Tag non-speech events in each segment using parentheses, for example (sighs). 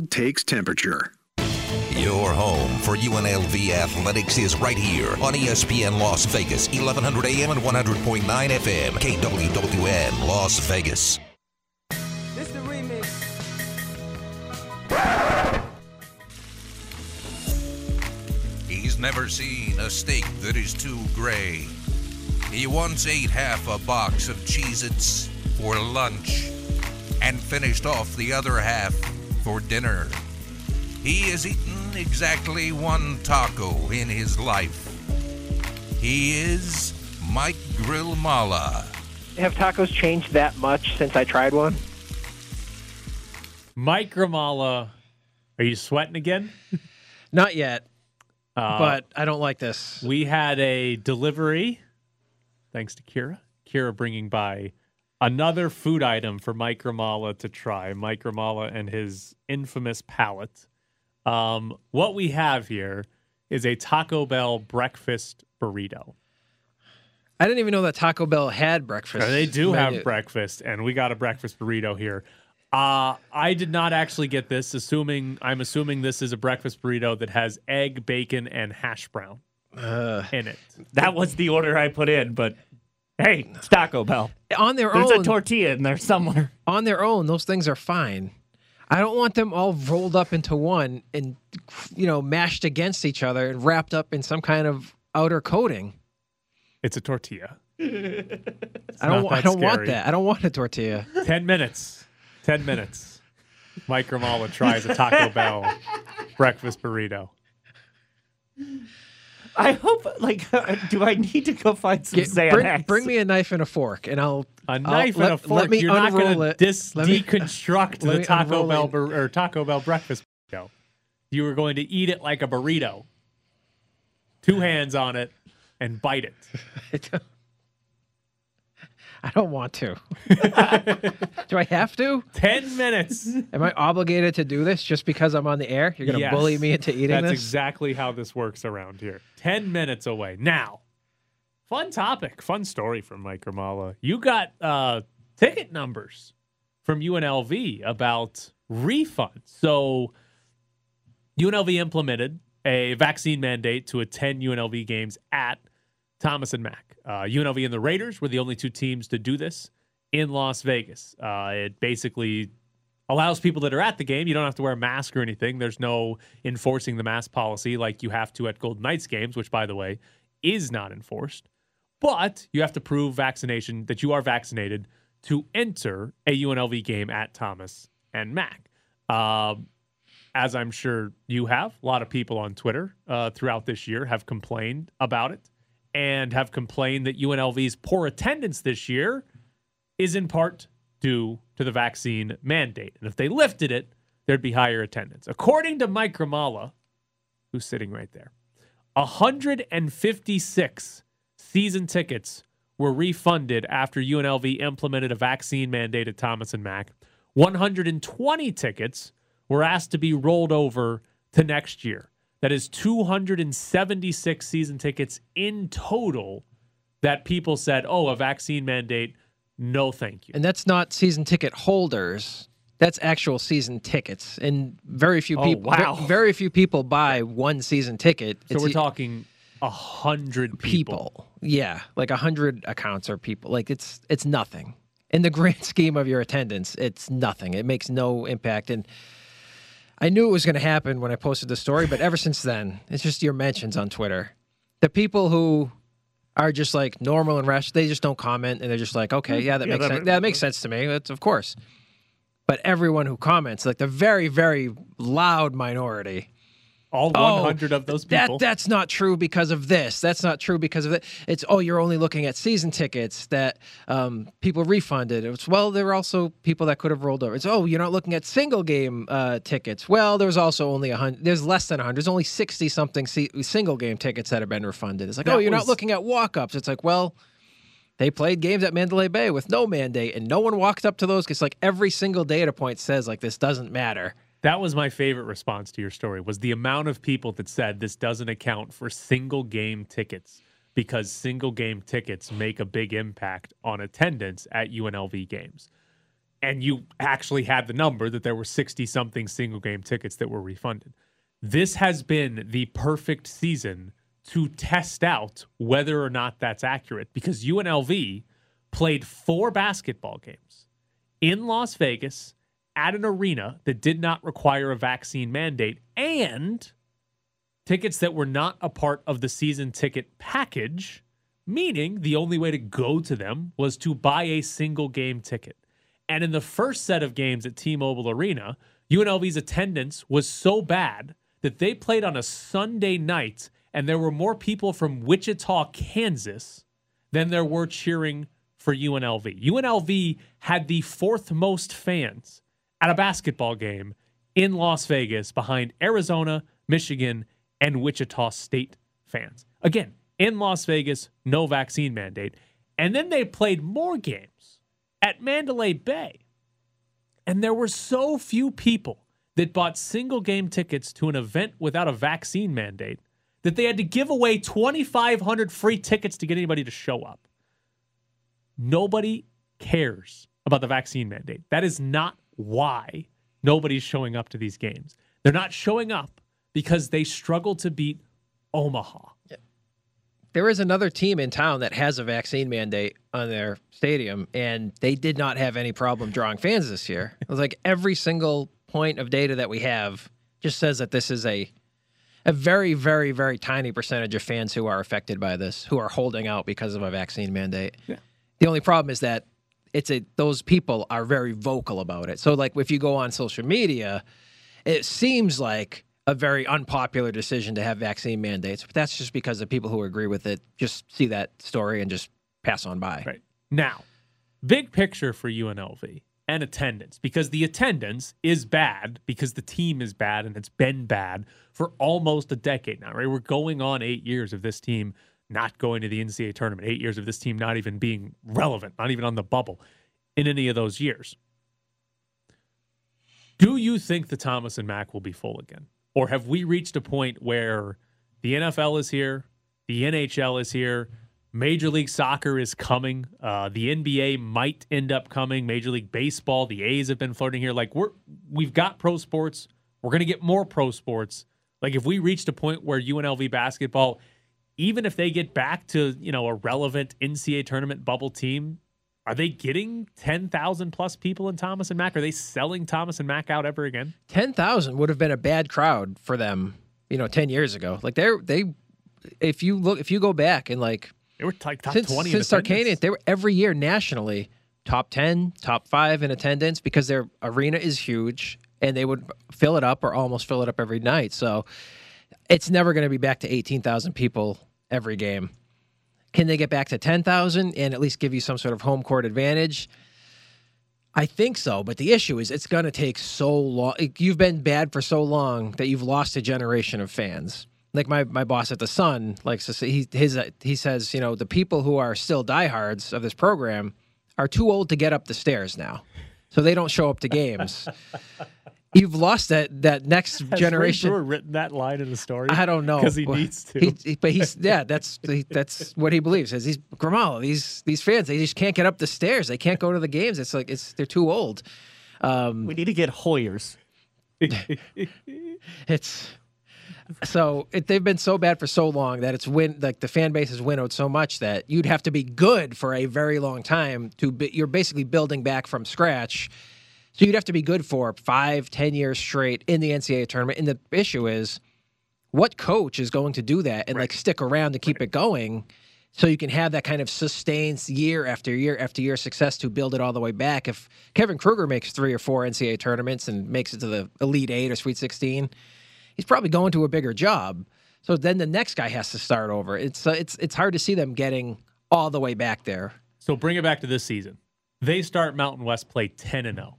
takes temperature. Your home for UNLV athletics is right here on ESPN Las Vegas, 1100 AM and 100.9 FM, KWWN Las Vegas. This the remix. He's never seen a steak that is too gray. He once ate half a box of Cheez Its for lunch and finished off the other half for dinner. He has eaten exactly one taco in his life. He is Mike Grimala. Have tacos changed that much since I tried one? Mike Grimala, are you sweating again? (laughs) Not yet, Uh, but I don't like this. we had a delivery, thanks to Kira. Kira bringing by another food item for Mike Grimala to try. Mike Grimala and his infamous palate. Um, what we have here is a Taco Bell breakfast burrito. I didn't even know that Taco Bell had breakfast. They do have breakfast, and we got a breakfast burrito here. Uh, I did not actually get this. Assuming I'm assuming this is a breakfast burrito that has egg, bacon, and hash brown Uh, in it. That was the order I put in, but hey, it's Taco Bell. on their own. There's own, a tortilla in there somewhere. on their own, those things are fine. I don't want them all rolled up into one and you know mashed against each other and wrapped up in some kind of outer coating. It's a tortilla. (laughs) I not don't. I that don't want scary. that. I don't want a tortilla. (laughs) Ten minutes. Ten minutes. Mike Grimala tries a Taco Bell (laughs) breakfast burrito. I hope, like, (laughs) do I need to go find some Get- Xanax? bring, bring me a knife and a fork, and I'll A I'll- knife let- and a fork. Let me You're not unroll going it. to dis- Let me- (laughs) deconstruct let the Taco Bell it. bur- or Taco Bell breakfast burrito. You were going to eat it like a burrito. Two hands on it and bite it. (laughs) I don't want to. (laughs) do I have to? Ten minutes. Am I obligated to do this just because I'm on the air? You're going to Yes. bully me into eating That's this? exactly how this works around here. 10 minutes away. Now, fun topic, fun story from Mike Grimala. You got uh, ticket numbers from UNLV about refunds. So, UNLV implemented a vaccine mandate to attend UNLV games at Thomas and Mack. Uh, UNLV and the Raiders were the only two teams to do this in Las Vegas. Uh, it basically allows people that are at the game. You don't have to wear a mask or anything. There's no enforcing the mask policy like you have to at Golden Knights games, which, by the way, is not enforced. But you have to prove vaccination that you are vaccinated to enter a UNLV game at Thomas and Mack. Um, as I'm sure you have, a lot of people on Twitter uh, throughout this year have complained about it and have complained that UNLV's poor attendance this year is in part due to the vaccine mandate. And if they lifted it, there'd be higher attendance. According to Mike Grimala, who's sitting right there, 156 season tickets were refunded after UNLV implemented a vaccine mandate at Thomas and Mack. 120 tickets were asked to be rolled over to next year. That is 276 season tickets in total that people said, oh, a vaccine mandate, no thank you. and that's not season ticket holders. That's actual season tickets, and very few Oh, people. wow. ve- Very few people buy one season ticket. So It's we're talking a hundred people. people. Yeah, like a hundred accounts are people. Like it's it's nothing in the grand (laughs) scheme of your attendance. It's nothing. It makes no impact. And I knew it was going to happen when I posted the story, but ever since then, it's just your mentions on Twitter. The people who are just like normal and rational, they just don't comment, and they're just like, okay, mm. yeah, that Yeah, makes that- sense. That makes sense to me. That's of course. But everyone who comments, like the very, very loud minority, All Oh, 100 of those people. that that's not true because of this. That's not true because of that. It's oh, you're only looking at season tickets that um, people refunded. It's well, there were also people that could have rolled over. It's oh, you're not looking at single game uh, tickets. Well, there's also only a hundred. There's less than a hundred. There's only sixty something se- single game tickets that have been refunded. It's like That oh, you're was- not looking at walk ups. It's like well. They played games at Mandalay Bay with no mandate, and no one walked up to those because, like, every single data point says, like, this doesn't matter. That was my favorite response to your story was the amount of people that said this doesn't account for single game tickets because single game tickets make a big impact on attendance at UNLV games. and you actually had the number that there were 60 something single game tickets that were refunded. This has been the perfect season to test out whether or not that's accurate because UNLV played four basketball games in Las Vegas at an arena that did not require a vaccine mandate and tickets that were not a part of the season ticket package, meaning the only way to go to them was to buy a single game ticket. And in the first set of games at T Mobile Arena, UNLV's attendance was so bad that they played on a Sunday night and there were more people from Wichita, Kansas than there were cheering for UNLV. UNLV had the fourth most fans at a basketball game in Las Vegas behind Arizona, Michigan, and Wichita State fans. Again, in Las Vegas, no vaccine mandate. And then they played more games at Mandalay Bay. And there were so few people that bought single game tickets to an event without a vaccine mandate that they had to give away 2,500 free tickets to get anybody to show up. Nobody cares about the vaccine mandate. That is not why nobody's showing up to these games. They're not showing up because they struggle to beat Omaha. There is another team in town that has a vaccine mandate on their stadium, and they did not have any problem drawing fans this year. (laughs) It was like every single point of data that we have just says that this is a a very, very, very tiny percentage of fans who are affected by this, who are holding out because of a vaccine mandate. Yeah. The only problem is that it's a those people are very vocal about it. So like if you go on social media, it seems like a very unpopular decision to have vaccine mandates, but that's just because the people who agree with it just see that story and just pass on by. Right. Now, big picture for UNLV and attendance, because the attendance is bad because the team is bad and it's been bad for almost a decade now, right? We're going on eight years of this team not going to the NCAA tournament, eight years of this team not even being relevant, not even on the bubble in any of those years. Do you think the Thomas and Mack will be full again? Or have we reached a point where the NFL is here, the NHL is here, Major League Soccer is coming, uh, the NBA might end up coming, Major League Baseball, the A's have been flirting here. Like we're we've got pro sports, we're gonna get more pro sports. Like if we reached a point where UNLV basketball, even if they get back to you know a relevant NCAA tournament bubble team, are they getting ten thousand plus people in Thomas and Mack? Are they selling Thomas and Mack out ever again? ten thousand would have been a bad crowd for them, you know, ten years ago. Like they're they, if you look, if you go back and like They were like top since twenty. since Tarkanian, they were every year nationally top ten, top five in attendance because their arena is huge and they would fill it up or almost fill it up every night. So it's never going to be back to eighteen thousand people every game. Can they get back to ten thousand and at least give you some sort of home court advantage? I think so, but the issue is it's going to take so long. You've been bad for so long that you've lost a generation of fans. Like my, my boss at the Sun likes to say, he his he says, you know, the people who are still diehards of this program are too old to get up the stairs now, so they don't show up to games. You've lost that that next (laughs) Has Ray generation. Brewer written that line in the story? I don't know because he Well, needs to. he- he- but he's yeah, that's he, that's what he believes. Is these Grimala, these these fans, they just can't get up the stairs. They can't go to the games. It's like it's they're too old. Um, We need to get Hoyers. (laughs) it's so it, they've been so bad for so long that it's win like the fan base has winnowed so much that you'd have to be good for a very long time to be, you're basically building back from scratch. So you'd have to be good for five, ten years straight in the NCAA tournament. And the issue is, what coach is going to do that and like stick around to keep it going, so you can have that kind of sustained year after year after year success to build it all the way back. If Kevin Kruger makes three or four NCAA tournaments and makes it to the Elite Eight or Sweet Sixteen, he's probably going to a bigger job. So then the next guy has to start over. It's uh, it's it's hard to see them getting all the way back there. so bring it back to this season. They start Mountain West play ten and zero.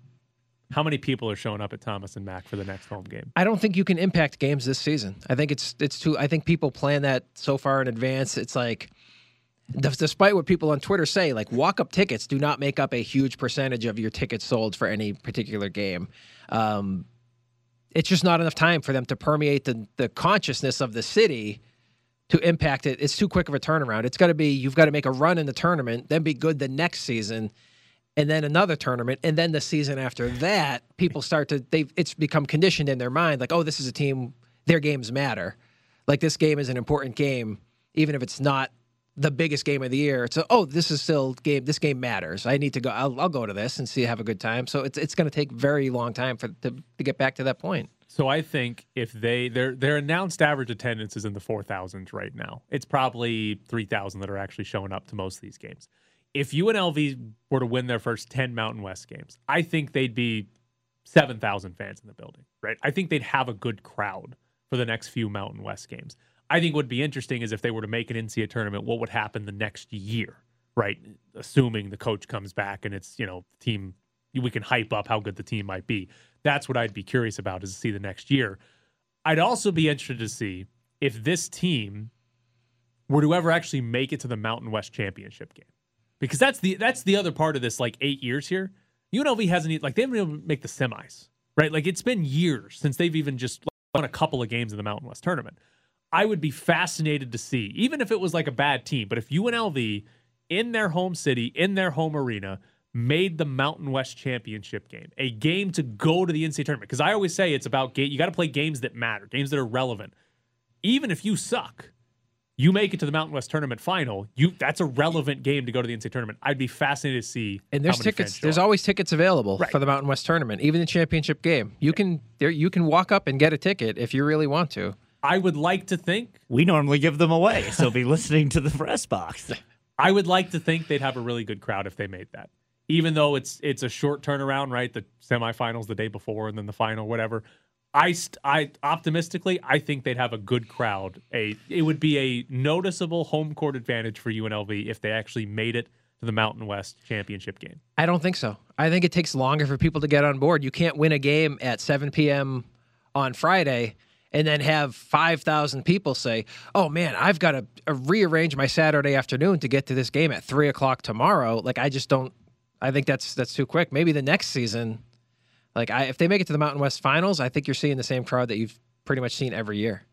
How many people are showing up at Thomas and Mack for the next home game? I don't think you can impact games this season. I think it's it's too. I think people plan that so far in advance. It's like, despite what people on Twitter say, like walk up tickets do not make up a huge percentage of your tickets sold for any particular game. Um, it's just not enough time for them to permeate the the consciousness of the city to impact it. It's too quick of a turnaround. It's got to be you've got to make a run in the tournament, then be good the next season. And then another tournament, and then the season after that, people start to they've it's become conditioned in their mind like, oh, this is a team, their games matter. Like this game is an important game, even if it's not the biggest game of the year. A, oh, this is still game. This game matters. I need to go. I'll, I'll go to this and see have a good time. So it's it's going to take very long time for to, to get back to that point. So I think if they their their announced average attendance is in the four thousands right now. It's probably three thousand that are actually showing up to most of these games. If UNLV were to win their first ten Mountain West games, I think they'd be seven thousand fans in the building. Right? I think they'd have a good crowd for the next few Mountain West games. I think would be interesting is if they were to make an NCAA tournament, what would happen the next year, right? Assuming the coach comes back and it's, you know, team, we can hype up how good the team might be. That's what I'd be curious about is to see the next year. I'd also be interested to see if this team were to ever actually make it to the Mountain West Championship game. Because that's the that's the other part of this like 8 years here. UNLV hasn't like they haven't been able to make the semis. Right? Like it's been years since they've even just won a couple of games in the Mountain West tournament. I would be fascinated to see, even if it was like a bad team, but if UNLV in their home city, in their home arena, made the Mountain West Championship game, a game to go to the NCAA tournament. Because I always say it's about game. You got to play games that matter, games that are relevant. Even if you suck, you make it to the Mountain West tournament final. You that's a relevant game to go to the NCAA tournament. I'd be fascinated to see. And there's how many tickets. fans There's always tickets available Right. for the Mountain West tournament, even the championship game. You can there. You can walk up and get a ticket if you really want to. I would like to think. We normally give them away, so be (laughs) listening to the press box. I would like to think they'd have a really good crowd if they made that. Even though it's it's a short turnaround, right? The semifinals the day before and then the final, whatever. I I optimistically, I think they'd have a good crowd. A it would be a noticeable home court advantage for UNLV if they actually made it to the Mountain West championship game. I don't think so. I think it takes longer for people to get on board. You can't win a game at 7 p.m. on Friday and then have 5,000 people say, oh man, I've got to uh, rearrange my Saturday afternoon to get to this game at 3 o'clock tomorrow. Like, I just don't, I think that's that's too quick. Maybe the next season, like, I, if they make it to the Mountain West finals, I think you're seeing the same crowd that you've pretty much seen every year.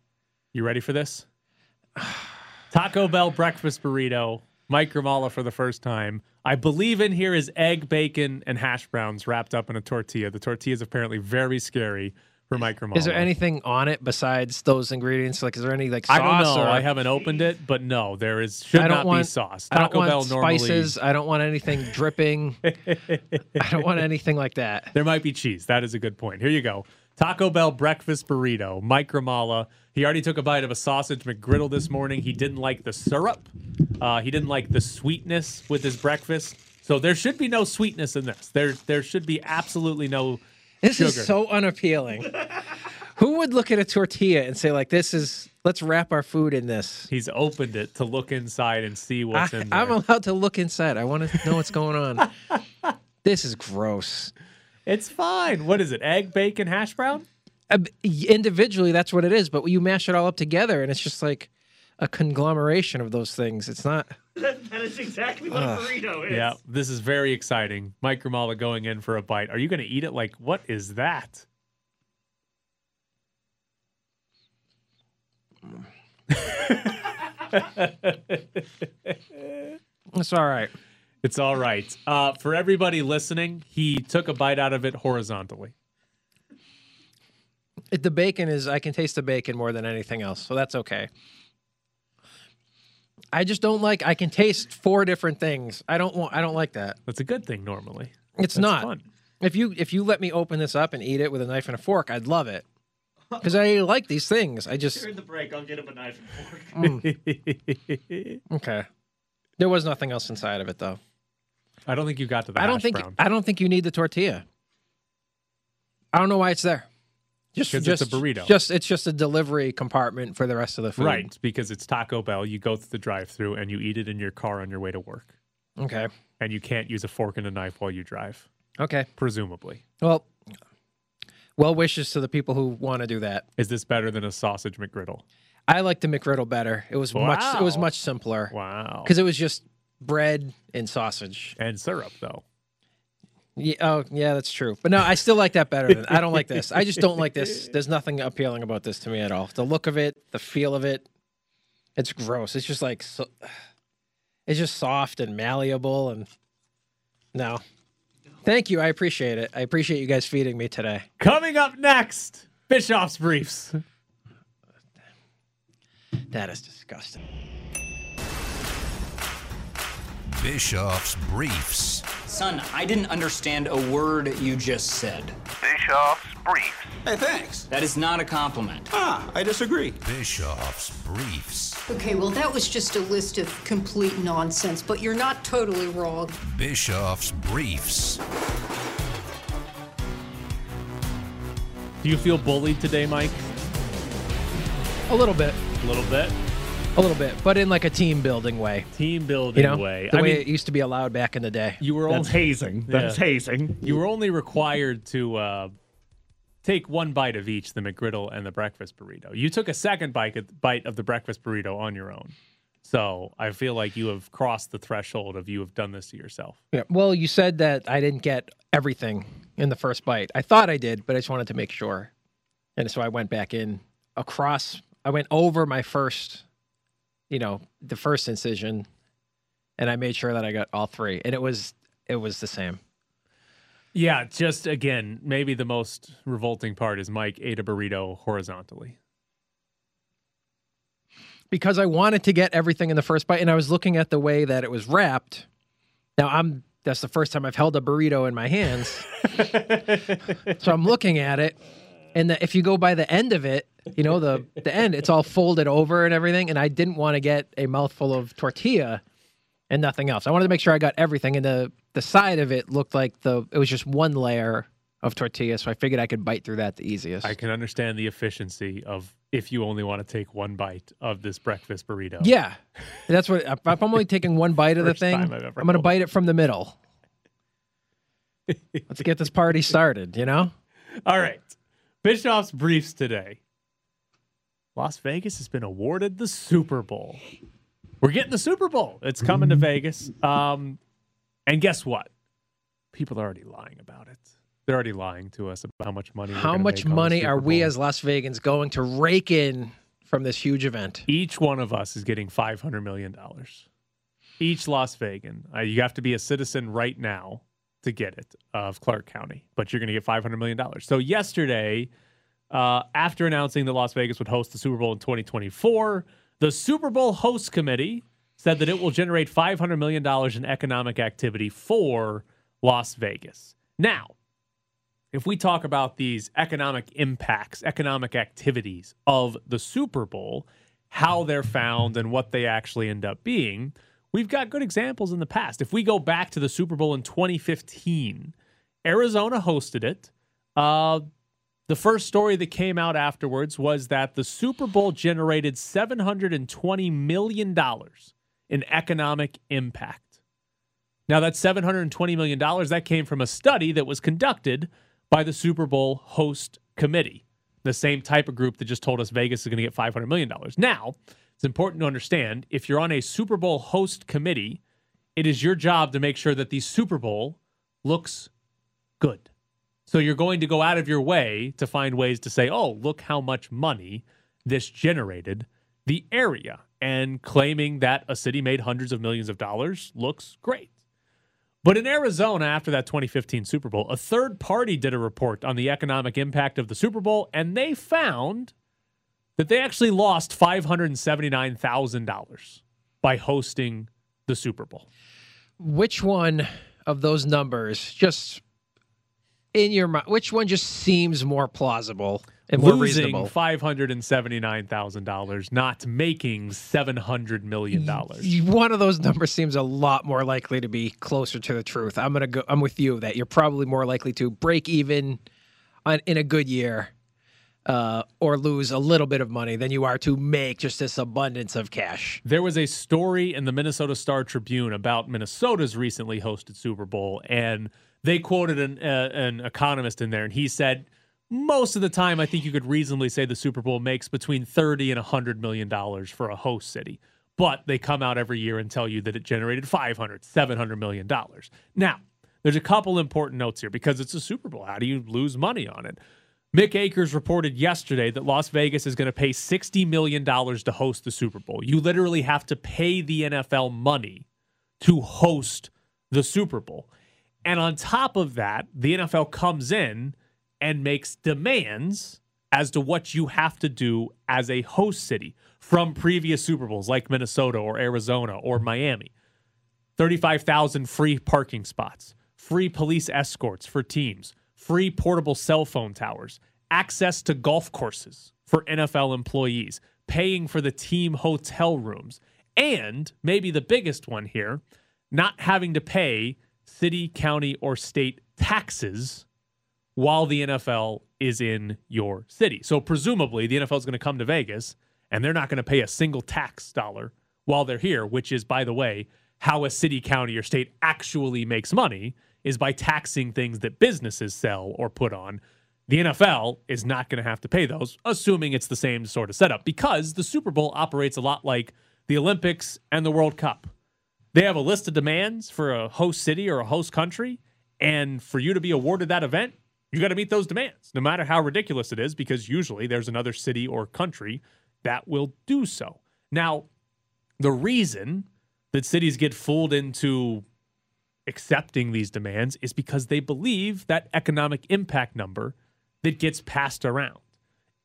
You ready for this? (sighs) Taco Bell breakfast burrito. Mike Grimala for the first time. I believe in here is egg, bacon, and hash browns wrapped up in a tortilla. The tortilla is apparently very scary for Is there anything on it besides those ingredients? Like, is there any like sauce? I don't know. Or, I haven't opened it, but no, there is should I don't not want be sauce. I don't Taco want Bell normally spices. I don't want anything (laughs) dripping. I don't want anything like that. There might be cheese. That is a good point. Here you go. Taco Bell breakfast burrito. Mike Grimala. He already took a bite of a sausage McGriddle this morning. He didn't like the syrup. Uh, he didn't like the sweetness with his breakfast. So there should be no sweetness in this. There, there should be absolutely no. This Sugar. is so unappealing. Who would look at a tortilla and say like, "This is let's wrap our food in this"? He's opened it to look inside and see what's I, in there. I'm allowed to look inside. I want to know what's going on. (laughs) this is gross. it's fine. What is it? Egg, bacon, hash brown? Uh, individually, that's what it is, but you mash it all up together, and it's just like a conglomeration of those things. It's not. That is exactly what a burrito is. Yeah, this is very exciting. Mike Grimala going in for a bite. Are you going to eat it? Like, what is that? (laughs) It's all right. It's all right. Uh, for everybody listening, he took a bite out of it horizontally. It, the bacon is. I can taste the bacon more than anything else, so that's okay. I just don't like. I can taste four different things. I don't want. I don't like that. That's a good thing normally. It's That's not. fun. If you if you let me open this up and eat it with a knife and a fork, I'd love it. (laughs) Because I like these things. I just During the break, I'll get him a knife and fork. (laughs) Mm. okay. There was nothing else inside of it though. I don't think you got to the I don't hash think brown. I don't think you need the tortilla. I don't know why it's there. Just 'Cause it's just a burrito. Just it's just a delivery compartment for the rest of the food. Right, because it's Taco Bell. You go through the drive-through and you eat it in your car on your way to work, Okay. and you can't use a fork and a knife while you drive, Okay. presumably. Well, well wishes to the people who want to do that. Is this better than a sausage McGriddle? I like the McGriddle better. It was much it was much simpler Wow. because it was just bread and sausage. And syrup though. Yeah, oh, yeah, that's true. But no, I still like that better. Than, I don't like this. I just don't like this. (laughs) There's nothing appealing about this to me at all. The look of it, the feel of it, it's gross. It's just like so, it's just soft and malleable and no. Thank you. I appreciate it. I appreciate you guys feeding me today. Coming up next, Bischoff's Briefs. That is disgusting. Bischoff's Briefs. Son, I didn't understand a word you just said. Bischoff's Briefs. Hey, thanks. That is not a compliment. Ah, I disagree. Bischoff's Briefs. Okay, well, that was just a list of complete nonsense, but you're not totally wrong. Bischoff's Briefs. Do you feel bullied today, Mike? A little bit. A little bit. A little bit, but in like a team building way. Team building You know, way. the I way mean, it used to be allowed back in the day. you were That's only hazing. That's Yeah. hazing. you were only required to uh, take one bite of each, the McGriddle and the breakfast burrito. You took a second bite bite of the breakfast burrito on your own. So I feel like you have crossed the threshold of you have done this to yourself. Yeah. Well, you said that I didn't get everything in the first bite. I thought I did, but I just wanted to make sure. And so I went back in across. I went over my first, you know, the first incision, and I made sure that I got all three, and it was it was the same. Yeah, just again, maybe the most revolting part is Mike ate a burrito horizontally. because I wanted to get everything in the first bite, and I was looking at the way that it was wrapped. Now I'm that's the first time I've held a burrito in my hands, (laughs) so I'm looking at it, and the, if you go by the end of it, you know the the end, it's all folded over and everything, and I didn't want to get a mouthful of tortilla and nothing else. I wanted to make sure I got everything, and the the side of it looked like the it was just one layer of tortilla, so I figured I could bite through that the easiest. I can understand the efficiency of if you only want to take one bite of this breakfast burrito. Yeah, that's what. If I'm only taking one bite of the thing, I'm going to held bite it from the middle. Let's get this party started. You know, (laughs) All right. Bischoff's briefs today. Las Vegas has been awarded the Super Bowl. We're getting the Super Bowl. It's coming to Vegas. Um, and guess what? People are already lying about it. They're already lying to us about how much money. how much money are we as Las Vegans going to rake in from this huge event? Each one of us is getting five hundred million dollars. Each Las Vegan. Uh, you have to be a citizen right now to get it of Clark County, but you're going to get five hundred million dollars. So yesterday, uh, after announcing that Las Vegas would host the Super Bowl in 2024, the Super Bowl host committee said that it will generate five hundred million dollars in economic activity for Las Vegas. Now, if we talk about these economic impacts, economic activities of the Super Bowl, how they're found and what they actually end up being, we've got good examples in the past. If we go back to the Super Bowl in 2015, Arizona hosted it. Uh, the first story that came out afterwards was that the Super Bowl generated $720 million in economic impact. Now, that $720 million, that came from a study that was conducted by the Super Bowl host committee, the same type of group that just told us Vegas is going to get $500 million. Now, it's important to understand if you're on a Super Bowl host committee, it is your job to make sure that the Super Bowl looks good. So you're going to go out of your way to find ways to say, oh, look how much money this generated the area. And claiming that a city made hundreds of millions of dollars looks great. But in Arizona, after that 2015 Super Bowl, a third party did a report on the economic impact of the Super Bowl, and they found that they actually lost $579,000 by hosting the Super Bowl. Which one of those numbers just in your mind? Which one just seems more plausible and more Losing reasonable? $579,000, not making $700 million. One of those numbers seems a lot more likely to be closer to the truth. I'm gonna go. I'm with you that you're probably more likely to break even on in a good year, uh, or lose a little bit of money than you are to make just this abundance of cash. There was a story in the Minnesota Star Tribune about Minnesota's recently hosted Super Bowl, and they quoted an, uh, an economist in there, and he said, most of the time, I think you could reasonably say the Super Bowl makes between 30 and 100 million dollars for a host city. But they come out every year and tell you that it generated 500, 700 million dollars. Now, there's a couple important notes here because it's a Super Bowl. How do you lose money on it? Mick Akers reported yesterday that Las Vegas is going to pay $60 million to host the Super Bowl. You literally have to pay the NFL money to host the Super Bowl. And on top of that, the NFL comes in and makes demands as to what you have to do as a host city from previous Super Bowls like Minnesota or Arizona or Miami. 35,000 free parking spots, free police escorts for teams, free portable cell phone towers, access to golf courses for NFL employees, paying for the team hotel rooms, and maybe the biggest one here, not having to pay city, county, or state taxes while the NFL is in your city. So presumably the NFL is going to come to Vegas and they're not going to pay a single tax dollar while they're here, which is, by the way, how a city, county, or state actually makes money is by taxing things that businesses sell or put on. The NFL is not going to have to pay those, assuming it's the same sort of setup, because the Super Bowl operates a lot like the Olympics and the World Cup. They have a list of demands for a host city or a host country, and for you to be awarded that event, you got to meet those demands, no matter how ridiculous it is, because usually there's another city or country that will do so. Now, the reason that cities get fooled into accepting these demands is because they believe that economic impact number that gets passed around.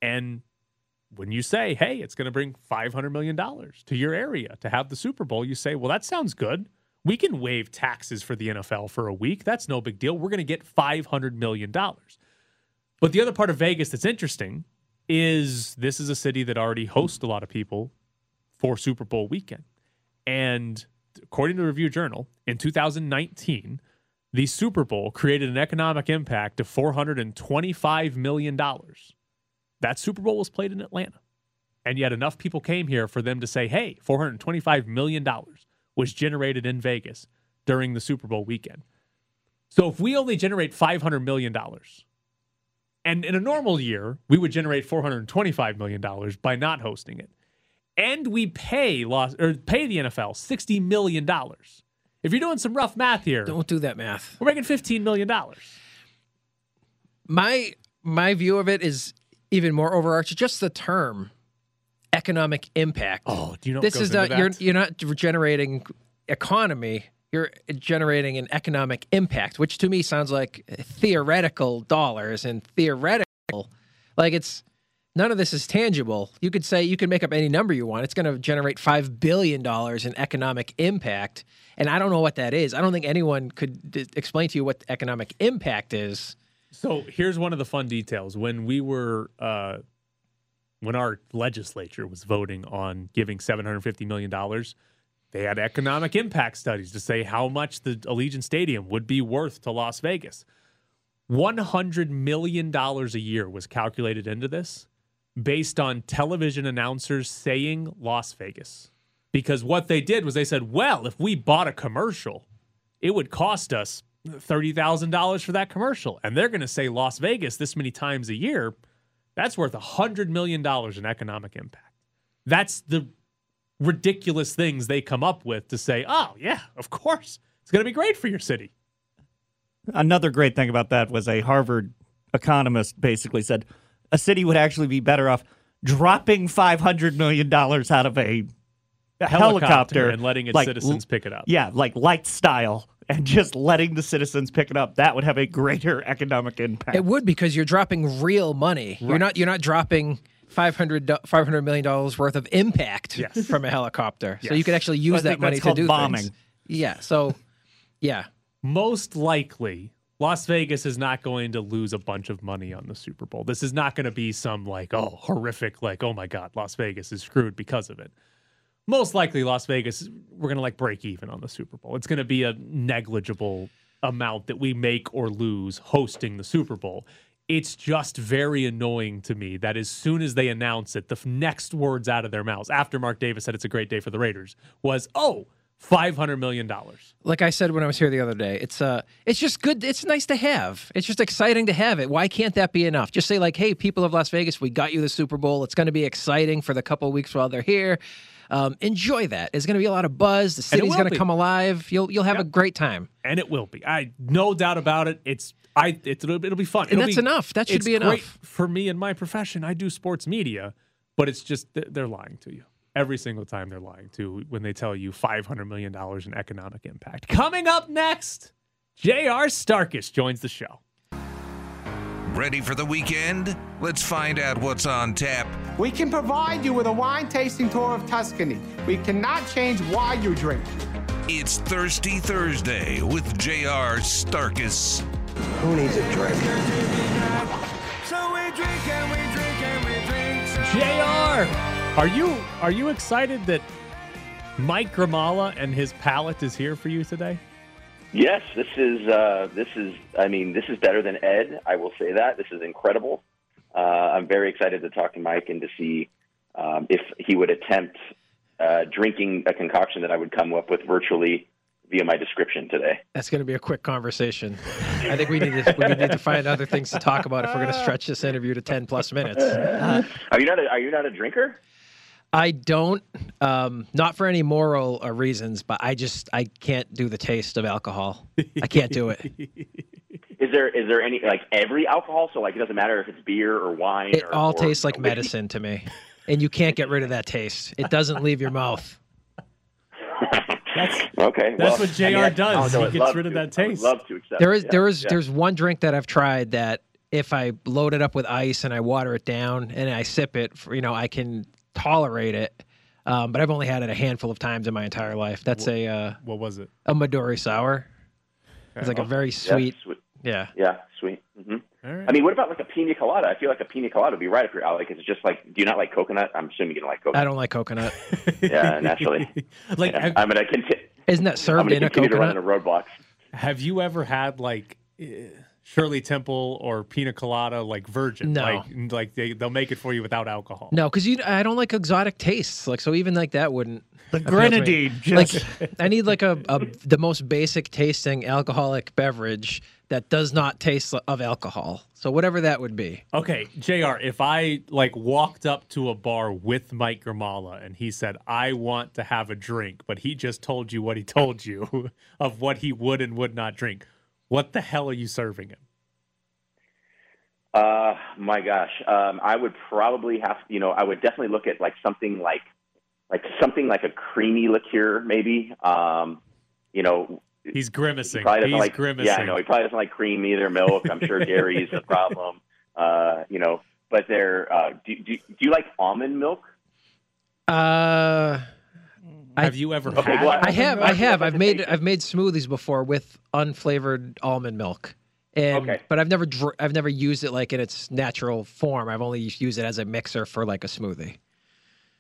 And when you say, hey, it's going to bring $500 million to your area to have the Super Bowl, you say, well, that sounds good. We can waive taxes for the NFL for a week. That's no big deal. We're going to get $500 million. But the other part of Vegas that's interesting is this is a city that already hosts a lot of people for Super Bowl weekend. And according to the Review Journal, in 2019, the Super Bowl created an economic impact of $425 million. That Super Bowl was played in Atlanta. And yet enough people came here for them to say, hey, $425 million was generated in Vegas during the Super Bowl weekend. So if we only generate $500 million, and in a normal year, we would generate $425 million by not hosting it. And we pay loss or pay the NFL $60 million. If you're doing some rough math here, Don't do that math. we're making $15 million. My my view of it is even more overarching. Just the term economic impact. Oh, do you know this is not you're you're not generating economy. You're generating an economic impact, which to me sounds like theoretical dollars and theoretical. Like it's none of this is tangible. You could say you can make up any number you want. It's going to generate five billion dollars in economic impact, and I don't know what that is. I don't think anyone could d- explain to you what economic impact is. So here's one of the fun details. When we were, uh, when our legislature was voting on giving $750 million, they had economic impact studies to say how much the Allegiant Stadium would be worth to Las Vegas. $100 million a year was calculated into this based on television announcers saying Las Vegas. Because what they did was they said, well, if we bought a commercial, it would cost us $30,000 for that commercial. And they're going to say Las Vegas this many times a year. That's worth $100 million in economic impact. That's the ridiculous things they come up with to say, oh, yeah, of course. It's going to be great for your city. Another great thing about that was a Harvard economist basically said a city would actually be better off dropping $500 million out of a, a helicopter, and letting its like, citizens pick it up. Yeah, like light style, and just letting the citizens pick it up. That would have a greater (laughs) economic impact. It would because you're dropping real money. You're not you're not dropping 500 500 million dollars worth of impact Yes. (laughs) from a helicopter. So you could actually use I that money to do bombing. things. Yeah. So yeah. most likely Las Vegas is not going to lose a bunch of money on the Super Bowl. This is not going to be some like, oh, horrific, like, oh my God, Las Vegas is screwed because of it. Most likely, Las Vegas, we're going to like break even on the Super Bowl. It's going to be a negligible amount that we make or lose hosting the Super Bowl. It's just very annoying to me that as soon as they announce it, the next words out of their mouths after Mark Davis said it's a great day for the Raiders was, oh, $500 million. Like I said when I was here the other day, it's uh it's just good it's nice to have. It's just exciting to have it. Why can't that be enough? Just say like, "Hey, people of Las Vegas, we got you the Super Bowl. It's going to be exciting for the couple weeks while they're here." Um, enjoy that. It's going to be a lot of buzz. The And it city's going to come alive. You'll you'll have a great time. and it will be. I no doubt about it. It's I it's, it'll, it'll be fun. And It'll that's be- enough. That should be enough. for me in my profession. I do sports media, but it's just th- they're lying to you every single time. They're lying to when they tell you five hundred million dollars in economic impact. Coming up next, J.R. Starkis joins the show. Ready for the weekend? Let's find out what's on tap. We can provide you with a wine tasting tour of Tuscany. We cannot change why you drink. It's Thirsty Thursday with J.R. Starkis. Who needs a drink? So we drink and we drink and we drink. So Jr. Are you are you excited that Mike Grimala and his palate is here for you today? Yes, this is uh, this is. I mean, this is better than Ed. I will say that this is incredible. Uh, I'm very excited to talk to Mike and to see um, if he would attempt uh, drinking a concoction that I would come up with virtually via my description today. That's going to be a quick conversation. I think we need to we need to find other things to talk about if we're going to stretch this interview to ten plus minutes. (laughs) Are you not? A, are you not a drinker? I don't, um, not for any moral uh, reasons, but I just I can't do the taste of alcohol. I can't do it. (laughs) Is there is there any like every alcohol? So like it doesn't matter if it's beer or wine. It or, all or, tastes like you medicine to me, and you can't get rid of that taste. It doesn't leave your mouth. That's (laughs) Okay, That's well, what I mean, JR I- does. I He gets love rid of to. that I would taste. love to accept. There it, is yeah, there is yeah. there's one drink that I've tried that if I load it up with ice and I water it down and I sip it, for, you know, I can tolerate it. Um, but I've only had it a handful of times in my entire life. That's a uh, What was it? a Midori sour. It's like a very Yeah, sweet. sweet. Yeah. Yeah, sweet. hmm All right. I mean, what about like a pina colada? I feel like a pina colada would be right up your alley because it's just like, do you not like coconut? I'm assuming you don't like coconut. I don't like coconut. (laughs) Yeah, naturally. (laughs) like, Yeah, have, I'm gonna continue. Isn't that I'm served gonna in a continue to run into roadblocks. have you ever had like eh, Shirley Temple or pina colada like virgin? No. Like, like they they'll make it for you without alcohol. No, because you I don't like exotic tastes. Like so, even like that wouldn't. The appeal to me. grenadine just Like I need like a, a the most basic tasting alcoholic beverage that does not taste of alcohol. So whatever that would be. Okay, Jr. If I like walked up to a bar with Mike Grimala and he said, "I want to have a drink," but he just told you what he told you (laughs) of what he would and would not drink, what the hell are you serving him? Uh, my gosh, um, I would probably have, to you know, I would definitely look at like something like, like something like a creamy liqueur, maybe. Um, you know, He's he grimacing. probably doesn't He's like, grimacing. yeah, I know he probably doesn't like cream either, milk. I'm sure (laughs) dairy is a problem. Uh, you know, but they're, uh, do, do, do you like almond milk? Uh, I- have you ever had? I have, I have. I've made. I've made smoothies before with unflavored almond milk, and Okay. but I've never, dr- I've never used it like in its natural form. I've only used it as a mixer for like a smoothie.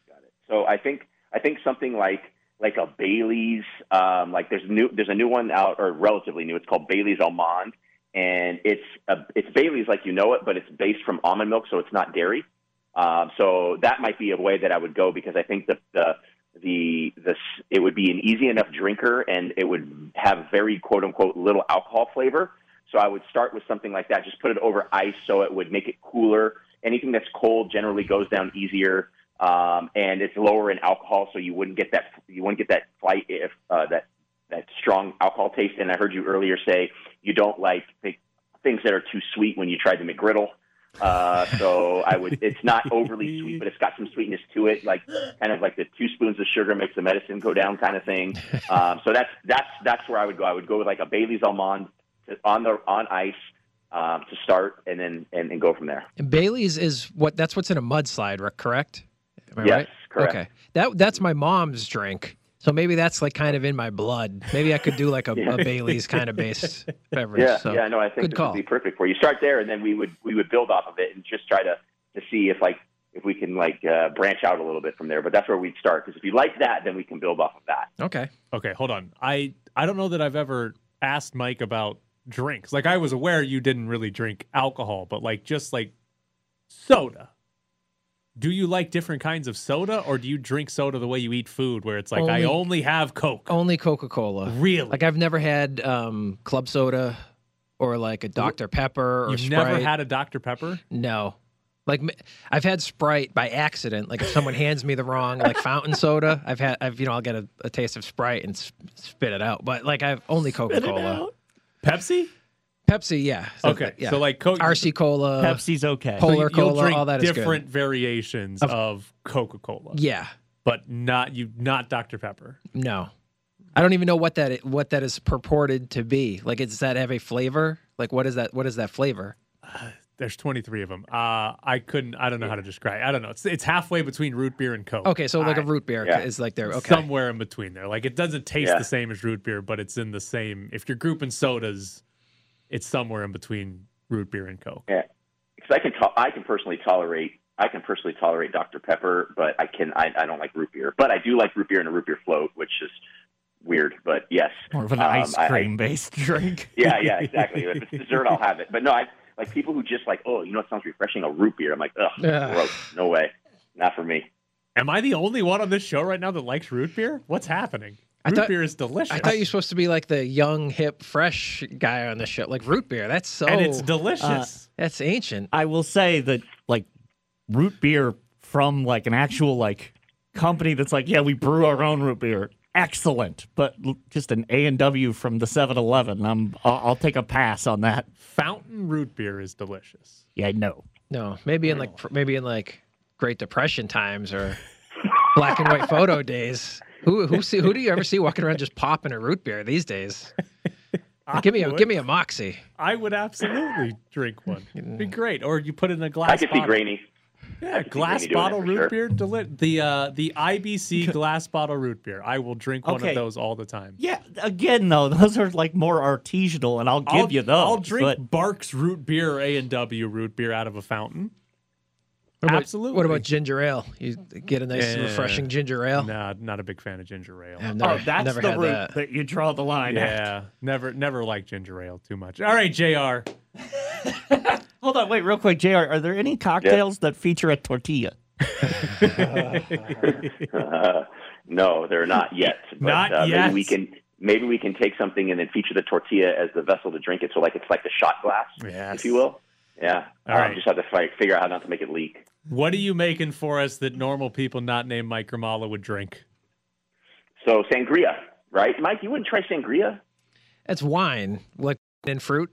Got it. So I think I think something like like a Bailey's, um, like there's new there's a new one out or relatively new. It's called Bailey's Almond, and it's a, it's Bailey's like you know it, but it's based from almond milk, so it's not dairy. Um, so that might be a way that I would go because I think that the the the s- it would be an easy enough drinker and it would have very quote unquote little alcohol flavor. So I would start with something like that. Just put it over ice so it would make it cooler. Anything that's cold generally goes down easier, um, and it's lower in alcohol, so you wouldn't get that you wouldn't get that flight if uh, that that strong alcohol taste. And I heard you earlier say you don't like th- things that are too sweet when you tried the McGriddle. Uh, so I would. (laughs) It's not overly sweet, but it's got some sweetness to it, like kind of like the two spoons of sugar makes the medicine go down kind of thing. (laughs) Um, so that's that's that's where I would go. I would go with like a Bailey's almond on the on ice um, to start, and then and, and go from there. And Bailey's is what that's what's in a mudslide, correct? Am I Yes, right? correct. Okay. That that's my mom's drink. So maybe that's like kind of in my blood. Maybe I could do like a, (laughs) Yeah. a Bailey's kind of based (laughs) beverage. Yeah, so. yeah, no, I think good call. would be perfect for you. Start there, and then we would we would build off of it and just try to to see if like if we can like uh, branch out a little bit from there. But that's where we'd start because if you like that, then we can build off of that. Okay. Okay, hold on. I I don't know that I've ever asked Mike about drinks. Like I was aware you didn't really drink alcohol, but like just like soda. Do you like different kinds of soda or do you drink soda the way you eat food where it's like I Only- only have Coke? Only Coca Cola. Really? Like I've never had um, club soda or like a Dr Pepper or You've Sprite. never had a Dr. Pepper? No. Like I've had Sprite by accident. Like if someone hands me the wrong like fountain soda, I've had I've you know I'll get a, a taste of Sprite and s- spit it out. But like I've only Coca Cola. Pepsi? Pepsi, yeah. So, Okay. yeah. So like Coke RC Cola, Pepsi's okay. so Polar you'll Cola, drink all that is good. different variations of, Coca-Cola. Yeah. But not you not Dr. Pepper. No. I don't even know what that what that is purported to be. Like, does that have a flavor? Like, what is that? What is that flavor? There's 23 of them. Uh, I couldn't. I don't know how to describe. I don't know. It's it's halfway between root beer and Coke. Okay, so like a I- root beer Yeah. is like there. Okay, somewhere in between there. Like it doesn't taste Yeah. the same as root beer, but it's in the same. If you're grouping sodas, it's somewhere in between root beer and Coke. Yeah, because I can to- I can personally tolerate I can personally tolerate Dr Pepper, but I can I, I don't like root beer. But I do like root beer and a root beer float, which is weird. But yes, More of an Um, ice I- I- cream based (laughs) drink. yeah, yeah, exactly. if it's dessert, I'll have it. But no, I like people who just like, oh, you know, what sounds refreshing, a root beer. I'm like, ugh, Yeah. gross. No way, not for me. Am I the only one on this show right now that likes root beer? What's happening? I root thought- beer is delicious. I thought you were supposed to be like the young, hip, fresh guy on the show, like root beer. That's so. and it's delicious. Uh, that's ancient. I will say that like root beer from like an actual like company that's like, yeah, we brew our own root beer. Excellent, but just an A and W from the 7-Eleven. I'm I'll, I'll take a pass on that. Fountain root beer is delicious. Yeah, no. No, maybe in like maybe in like Great Depression times or black and white photo days. Who who see who do you ever see walking around just popping a root beer these days? I give me a would. give me a moxie. I would absolutely drink one. It'd (laughs) be great. Or you put it in a glass. I could see bottle. grainy. Yeah, glass bottle root sure. beer. Deli- the uh, the IBC (laughs) glass bottle root beer. I will drink one Okay. of those all the time. Yeah, again though, (laughs) those are like more artisanal, and I'll give I'll, you those. I'll drink but- Barq's root beer, A and W root beer out of a fountain. What about, Absolutely. What about ginger ale? You get a nice Yeah. refreshing ginger ale. Nah, not a big fan of ginger ale. I've never, oh, that's never the had route that. that. you draw the line. at. Yeah, never never liked ginger ale too much. All right, Jr. (laughs) Hold on, wait, real quick, Jr. Are there any cocktails that feature a tortilla? (laughs) Uh, no, they're not yet. But, Not uh, yet. Maybe we can maybe we can take something and then feature the tortilla as the vessel to drink it. So like it's like the shot glass, Yes. if you will. Yeah. All um, right. Just have to fight, figure out how not to make it leak. What are you making for us that normal people not named Mike Grimala would drink? So sangria, right? Mike, you wouldn't try sangria? That's wine, like in fruit.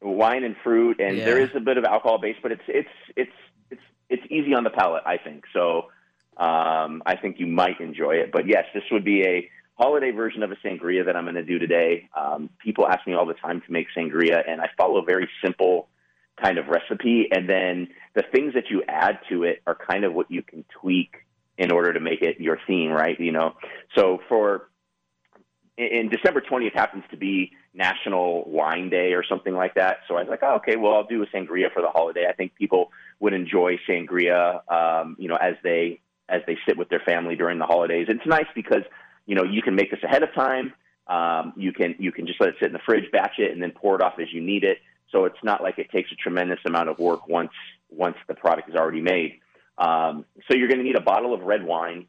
Wine and fruit, and Yeah. there is a bit of alcohol base, but it's it's it's it's it's easy on the palate, I think. So um, I think you might enjoy it. But yes, this would be a holiday version of a sangria that I'm going to do today. Um, people ask me all the time to make sangria, and I follow a very simple kind of recipe, and then the things that you add to it are kind of what you can tweak in order to make it your theme, right? You know, so for in December 20th happens to be National Wine Day or something like that. So I was like, oh, okay, well, I'll do a sangria for the holiday. I think people would enjoy sangria, um, you know, as they as they sit with their family during the holidays. It's nice because you know you can make this ahead of time. Um, you can you can just let it sit in the fridge, batch it, and then pour it off as you need it. So it's not like it takes a tremendous amount of work once once the product is already made. Um, so you're going to need a bottle of red wine,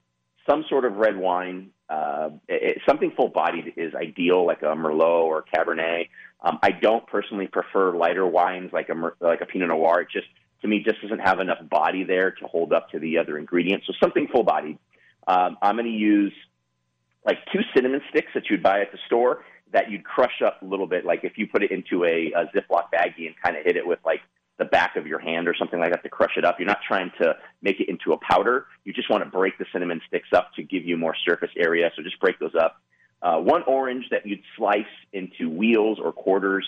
some sort of red wine. Uh, it, something full bodied is ideal, like a Merlot or Cabernet. Um, I don't personally prefer lighter wines like a like a Pinot Noir. It just to me just doesn't have enough body there to hold up to the other ingredients. So something full bodied. Um, I'm going to use like two cinnamon sticks that you'd buy at the store that you'd crush up a little bit. Like if you put it into a, a Ziploc baggie and kind of hit it with like the back of your hand or something like that to crush it up. You're not trying to make it into a powder. You just want to break the cinnamon sticks up to give you more surface area. So just break those up. Uh, one orange that you'd slice into wheels or quarters.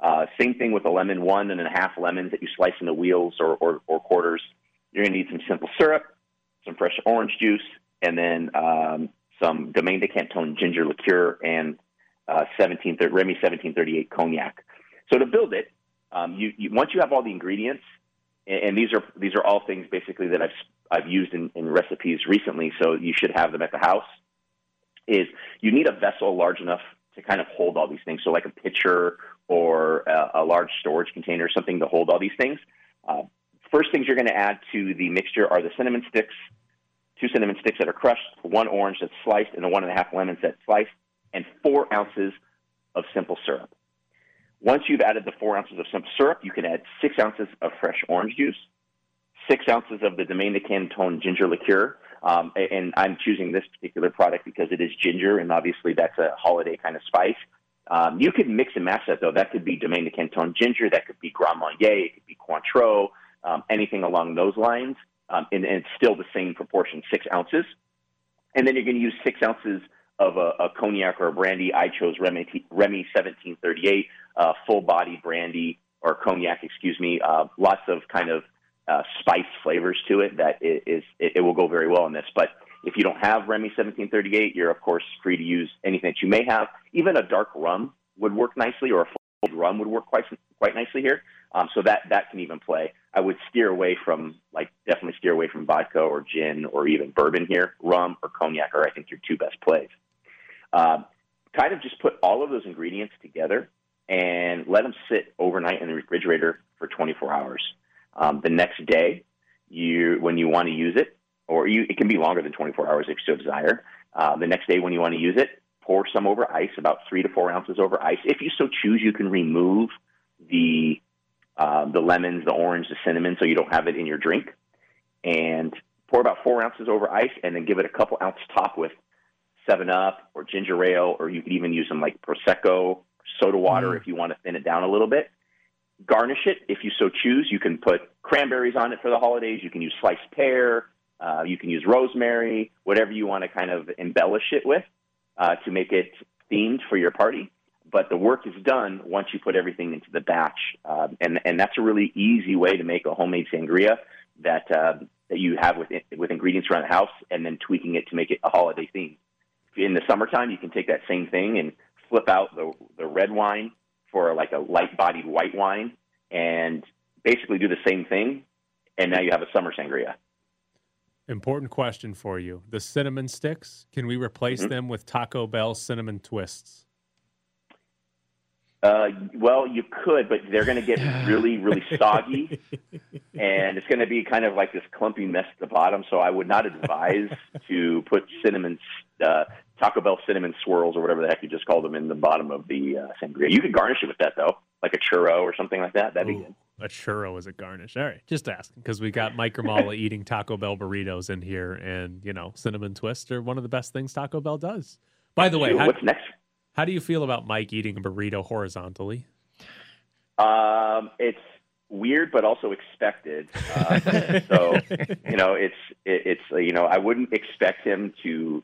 Uh, same thing with a lemon, one and a half lemons that you slice into wheels or, or, or quarters. You're going to need some simple syrup, some fresh orange juice, and then um, some Domaine de Canton ginger liqueur and uh, 17, Remy 1738 cognac. So to build it, um, you, you once you have all the ingredients, and, and these are these are all things basically that I've I've used in, in recipes recently, so you should have them at the house. Is you need a vessel large enough to kind of hold all these things, so like a pitcher or a, a large storage container, something to hold all these things. Uh, first things you're going to add to the mixture are the cinnamon sticks, two cinnamon sticks that are crushed, one orange that's sliced, and the one and a half lemons that's sliced, and four ounces of simple syrup. Once you've added the four ounces of simple syrup, you can add six ounces of fresh orange juice, six ounces of the Domaine de Canton ginger liqueur. Um, and I'm choosing this particular product because it is ginger, and obviously that's a holiday kind of spice. Um, you could mix and match that, though. That could be Domaine de Canton ginger, that could be Grand Marnier, it could be Cointreau, um, anything along those lines. Um, and, and it's still the same proportion, six ounces. And then you're going to use six ounces of a, a cognac or a brandy, I chose Remy, Remy 1738, uh, full body brandy or cognac, excuse me. Uh, lots of kind of uh, spice flavors to it that it is it, it will go very well in this. But if you don't have Remy 1738, you're of course free to use anything that you may have. Even a dark rum would work nicely, or a full rum would work quite quite nicely here. Um, so that that can even play. I would steer away from like definitely steer away from vodka or gin or even bourbon here. Rum or cognac are I think your two best plays. Um, kind of just put all of those ingredients together and let them sit overnight in the refrigerator for 24 hours. Um, the next day, you when you want to use it, or you, it can be longer than 24 hours if you so desire. Uh, the next day, when you want to use it, pour some over ice, about three to four ounces over ice. If you so choose, you can remove the uh, the lemons, the orange, the cinnamon, so you don't have it in your drink, and pour about four ounces over ice, and then give it a couple ounce top with Seven Up or ginger ale, or you could even use some like prosecco, soda water Mm. if you want to thin it down a little bit. Garnish it if you so choose. You can put cranberries on it for the holidays. You can use sliced pear. Uh, you can use rosemary, whatever you want to kind of embellish it with uh, to make it themed for your party. But the work is done once you put everything into the batch, uh, and and that's a really easy way to make a homemade sangria that uh, that you have with with ingredients around the house, and then tweaking it to make it a holiday theme. In the summertime, you can take that same thing and flip out the the red wine for like a light bodied white wine, and basically do the same thing, and now you have a summer sangria. Important question for you: the cinnamon sticks. Can we replace Mhm. them with Taco Bell cinnamon twists? Uh, well, you could, but they're going to get (laughs) really, really soggy, (laughs) and it's going to be kind of like this clumpy mess at the bottom. So I would not advise to put cinnamon, uh, Taco Bell cinnamon swirls or whatever the heck you just call them in the bottom of the uh, sangria. You could garnish it with that though, like a churro or something like that. That'd be good. A churro as a garnish. All right, just asking because we got Mike Grimala (laughs) eating Taco Bell burritos in here, and you know, cinnamon twists are one of the best things Taco Bell does. By the way, Shoot, how, what's next? How do you feel about Mike eating a burrito horizontally? Um, it's weird, but also expected. Uh, (laughs) so you know, it's it, it's uh, you know, I wouldn't expect him to.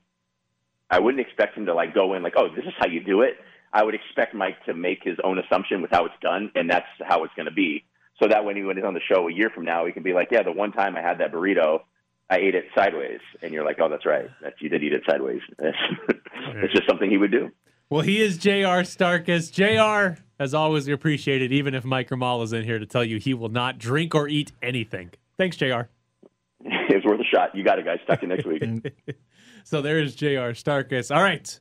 I wouldn't expect him to like go in like, oh, this is how you do it. I would expect Mike to make his own assumption with how it's done, and that's how it's going to be. So that when he when he's on the show a year from now, he can be like, yeah, the one time I had that burrito, I ate it sideways, and you're like, oh, that's right, that's you did eat it sideways. (laughs) it's just something he would do. Well, he is Jr. Starkus. Jr. As always, we appreciate it. Even if Mike Grimala is in here to tell you he will not drink or eat anything. Thanks, Jr. (laughs) it was worth a shot. You got it, guys. Talk to you next week. (laughs) So there is Jr. Starkus. All right,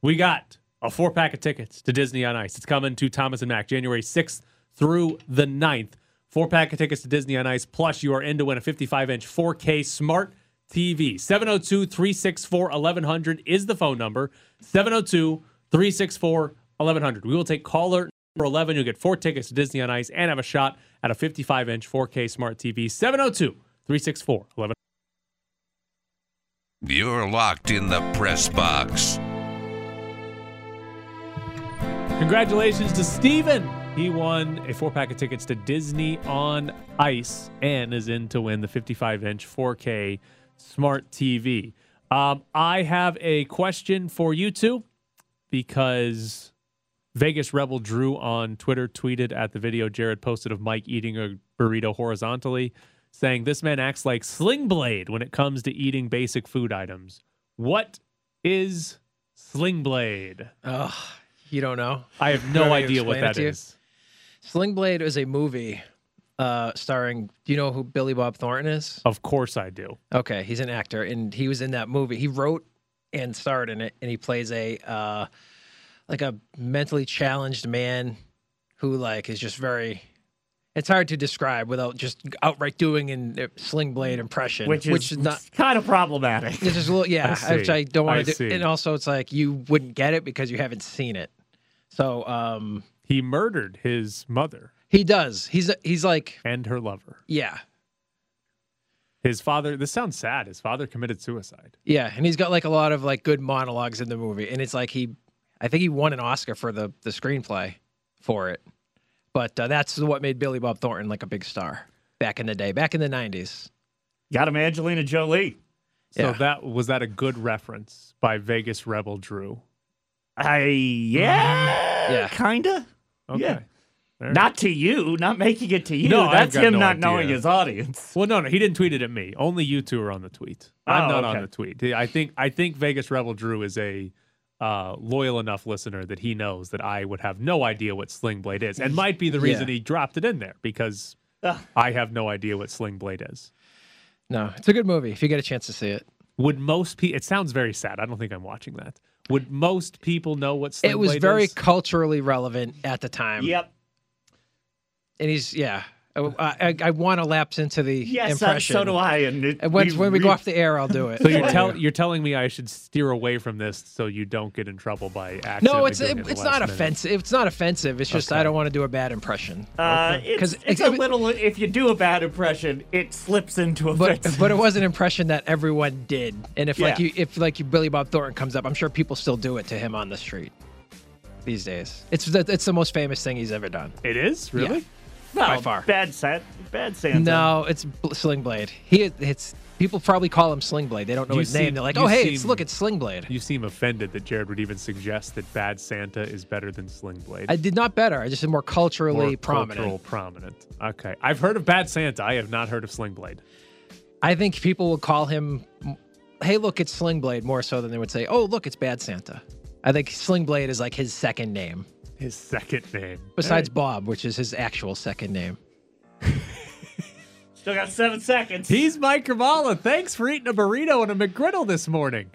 we got a four pack of tickets to Disney on Ice. It's coming to Thomas and Mack January 6th through the 9th. Four pack of tickets to Disney on Ice. Plus, you are in to win a 55 inch 4K smart TV. 702 364 1100 is the phone number. 702 364 1100. We will take caller number 11. You'll get four tickets to Disney on Ice and have a shot at a 55 inch 4K smart TV. 702 364 1100. You're locked in the press box. Congratulations to Steven. He won a four pack of tickets to Disney on Ice and is in to win the 55 inch 4K smart TV. Um, I have a question for you two because Vegas Rebel Drew on Twitter tweeted at the video Jared posted of Mike eating a burrito horizontally, saying, This man acts like Sling Blade when it comes to eating basic food items. What is Sling Blade? Oh, you don't know? I have no idea what that is. it that to you? is. Sling Blade is a movie uh, starring. Do you know who Billy Bob Thornton is? Of course I do. Okay, he's an actor, and he was in that movie. He wrote and starred in it, and he plays a uh, like a mentally challenged man who like is just very. It's hard to describe without just outright doing an Sling Blade impression, which is, not (laughs) kind of problematic. It's just a little, yeah, (laughs) I which. I don't want to see. do. And also, it's like you wouldn't get it because you haven't seen it. So, um, He murdered his mother he does. He's he's like, and her lover. yeah, His father, this sounds sad. His father committed suicide. yeah, and he's got like a lot of like good monologues in the movie, and it's like he, I think he won an Oscar for the the screenplay for it. But uh, that's what made Billy Bob Thornton like a big star back in the day, back in the '90s. Got him Angelina Jolie. So Yeah. that was that a good reference by Vegas Rebel Drew? I yeah, Yeah. kinda. Okay. Yeah. All right. Not to you, not making it to you. No, I've That's got him no not idea. knowing his audience. Well, no, no, he didn't tweet it at me. Only you two are on the tweet. I'm Oh, not on the tweet. I think I think Vegas Rebel Drew is a uh, loyal enough listener that he knows that I would have no idea what Sling Blade is, and might be the reason Yeah. he dropped it in there because Ugh. I have no idea what Sling Blade is. No, it's a good movie if you get a chance to see it. Would most people? It sounds very sad. I don't think I'm watching that. Would most people know what Sling Blade is? it was Blade very is? culturally relevant at the time. Yep. And he's yeah. I, I, I want to lapse into the Yes, so, impression. so do I. And, it, And when, when we go off the air, I'll do it. So you're tell, you. you're telling me I should steer away from this so you don't get in trouble by accidentally No, it's it, it at the it's not minute. offensive. It's not offensive. It's just Okay. I don't want to do a bad impression. Uh, it's, 'Cause it's it- a little. If you do a bad impression, it slips into a But but it was an impression that everyone did. And if like you if like you Billy Bob Thornton comes up, I'm sure people still do it to him on the street these days. It's the, it's the most famous thing he's ever done. It is really. No, by far. bad set, bad Santa. No, it's Bl- Sling Blade. He it's people probably call him Sling Blade. They don't know You his seem- name. They're like, you oh hey, it's, seem- look, it's Sling Blade. You seem offended that Jared would even suggest that Bad Santa is better than Sling Blade. I did not better. I just am more culturally More prominent. cultural prominent. Okay, I've heard of Bad Santa. I have not heard of Sling Blade. I think people would call him, hey, look, it's Sling Blade more so than they would say, oh, look, it's Bad Santa. I think Sling Blade is like his second name, His second name. besides Bob, which is his actual second name. Still got seven seconds. He's Mike Grimala. Thanks for eating a burrito and a McGriddle this morning.